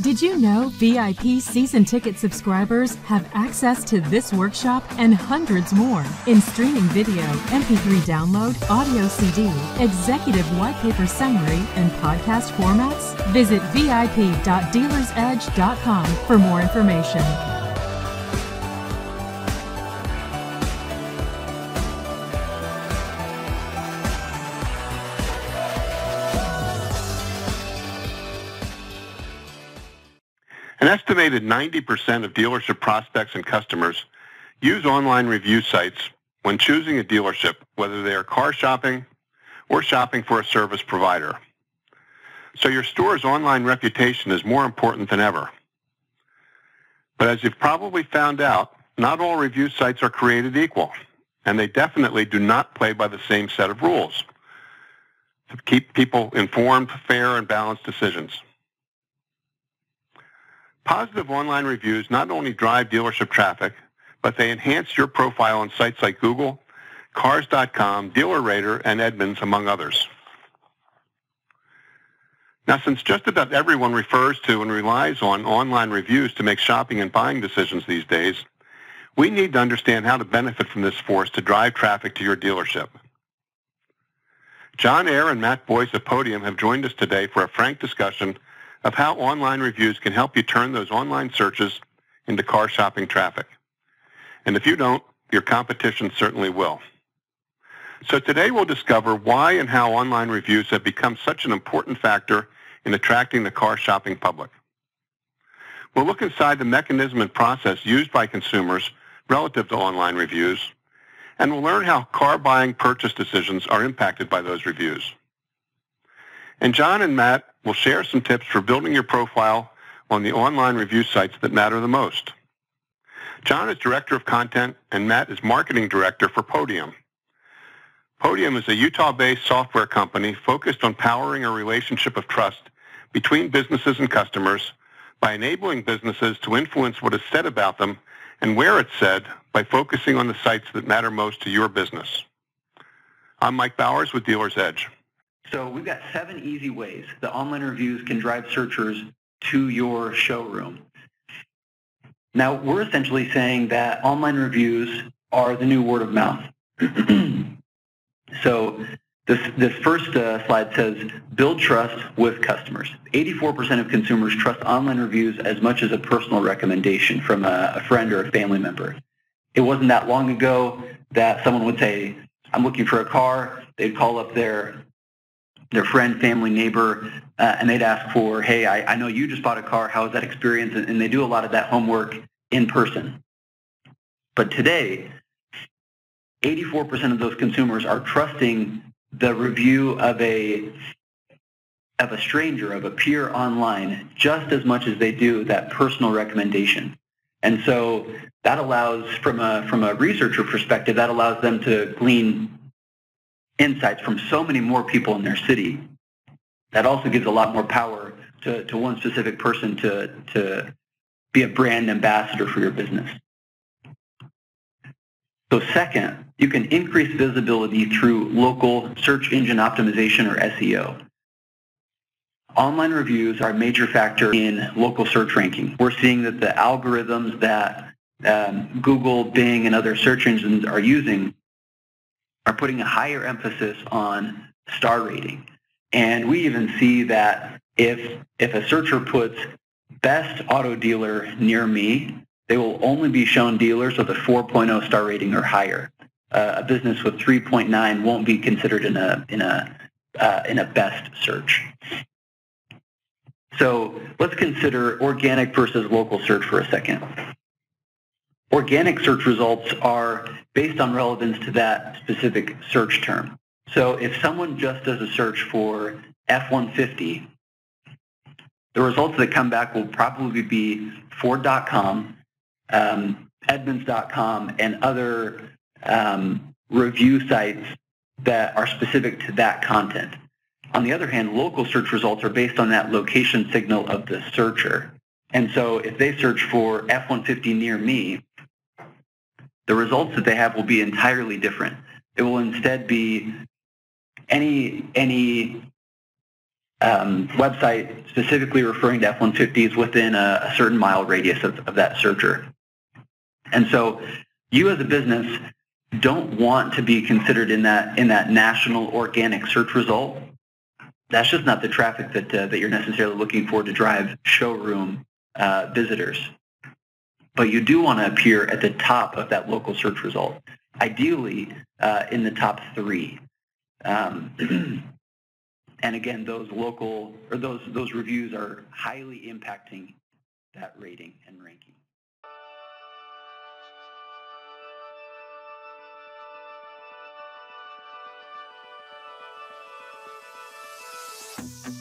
Did you know VIP season ticket subscribers have access to this workshop and hundreds more in streaming video, MP3 download, audio CD, executive white paper summary, and podcast formats? Visit vip.dealersedge.com for more information. An estimated 90% of dealership prospects and customers use online review sites when choosing a dealership, whether they are car shopping or shopping for a service provider. So your store's online reputation is more important than ever. But as you've probably found out, not all review sites are created equal, and they definitely do not play by the same set of rules to keep people informed, fair, and balanced decisions. Positive online reviews not only drive dealership traffic, but they enhance your profile on sites like Google, Cars.com, DealerRater, and Edmunds, among others. Now, since just about everyone refers to and relies on online reviews to make shopping and buying decisions these days, we need to understand how to benefit from this force to drive traffic to your dealership. Jon Eyre and Matt Boyce of Podium have joined us today for a frank discussion of how online reviews can help you turn those online searches into car shopping traffic. And if you don't, your competition certainly will. So today we'll discover why and how online reviews have become such an important factor in attracting the car shopping public. We'll look inside the mechanism and process used by consumers relative to online reviews, and we'll learn how car buying purchase decisions are impacted by those reviews. And Jon and Matt will share some tips for building your profile on the online review sites that matter the most. Jon is Director of Content and Matt is Marketing Director for Podium. Podium is a Utah-based software company focused on powering a relationship of trust between businesses and customers by enabling businesses to influence what is said about them and where it's said by focusing on the sites that matter most to your business. I'm Mike Bowers with DealersEdge. So we've got seven easy ways that online reviews can drive searchers to your showroom. Now, we're essentially saying that online reviews are the new word of mouth. so this, this first uh, slide says, build trust with customers. 84% of consumers trust online reviews as much as a personal recommendation from a, a friend or a family member. It wasn't that long ago that someone would say, I'm looking for a car. They'd call up their their friend, family, neighbor, uh, and they'd ask for, hey, I, I know you just bought a car. How was that experience? And, and they do a lot of that homework in person. But today, 84% of those consumers are trusting the review of a of a stranger, of a peer online, just as much as they do that personal recommendation. And so that allows, from a, from a researcher perspective, that allows them to glean insights from so many more people in their city. That also gives a lot more power to, to one specific person to, to be a brand ambassador for your business. So second, you can increase visibility through local search engine optimization or SEO. Online reviews are a major factor in local search ranking. We're seeing that the algorithms that um, Google, Bing, and other search engines are using are putting a higher emphasis on star rating. And we even see that if, if a searcher puts best auto dealer near me, they will only be shown dealers with a 4.0 star rating or higher. Uh, a business with 3.9 won't be considered in a, in a, uh, in a best search. So let's consider organic versus local search for a second. Organic search results are based on relevance to that specific search term. So if someone just does a search for F-150, the results that come back will probably be Ford.com, um, Edmunds.com, and other um, review sites that are specific to that content. On the other hand, local search results are based on that location signal of the searcher. And so if they search for F-150 near me, the results that they have will be entirely different. It will instead be any any um, website specifically referring to F-150s within a, a certain mile radius of, of that searcher. And so you as a business don't want to be considered in that in that national organic search result. That's just not the traffic that uh, that you're necessarily looking for to drive showroom uh, visitors. But you do want to appear at the top of that local search result, ideally uh, in the top three. Um, and again, those local or those those reviews are highly impacting that rating and ranking.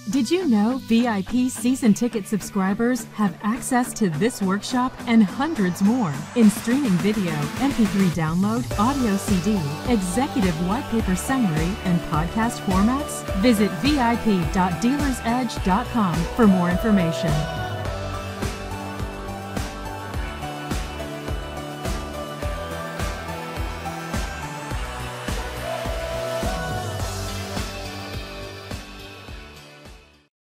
Did you know VIP season ticket subscribers have access to this workshop and hundreds more in streaming video, MP3 download, audio CD, executive white paper summary, and podcast formats? Visit vip.dealersedge.com for more information.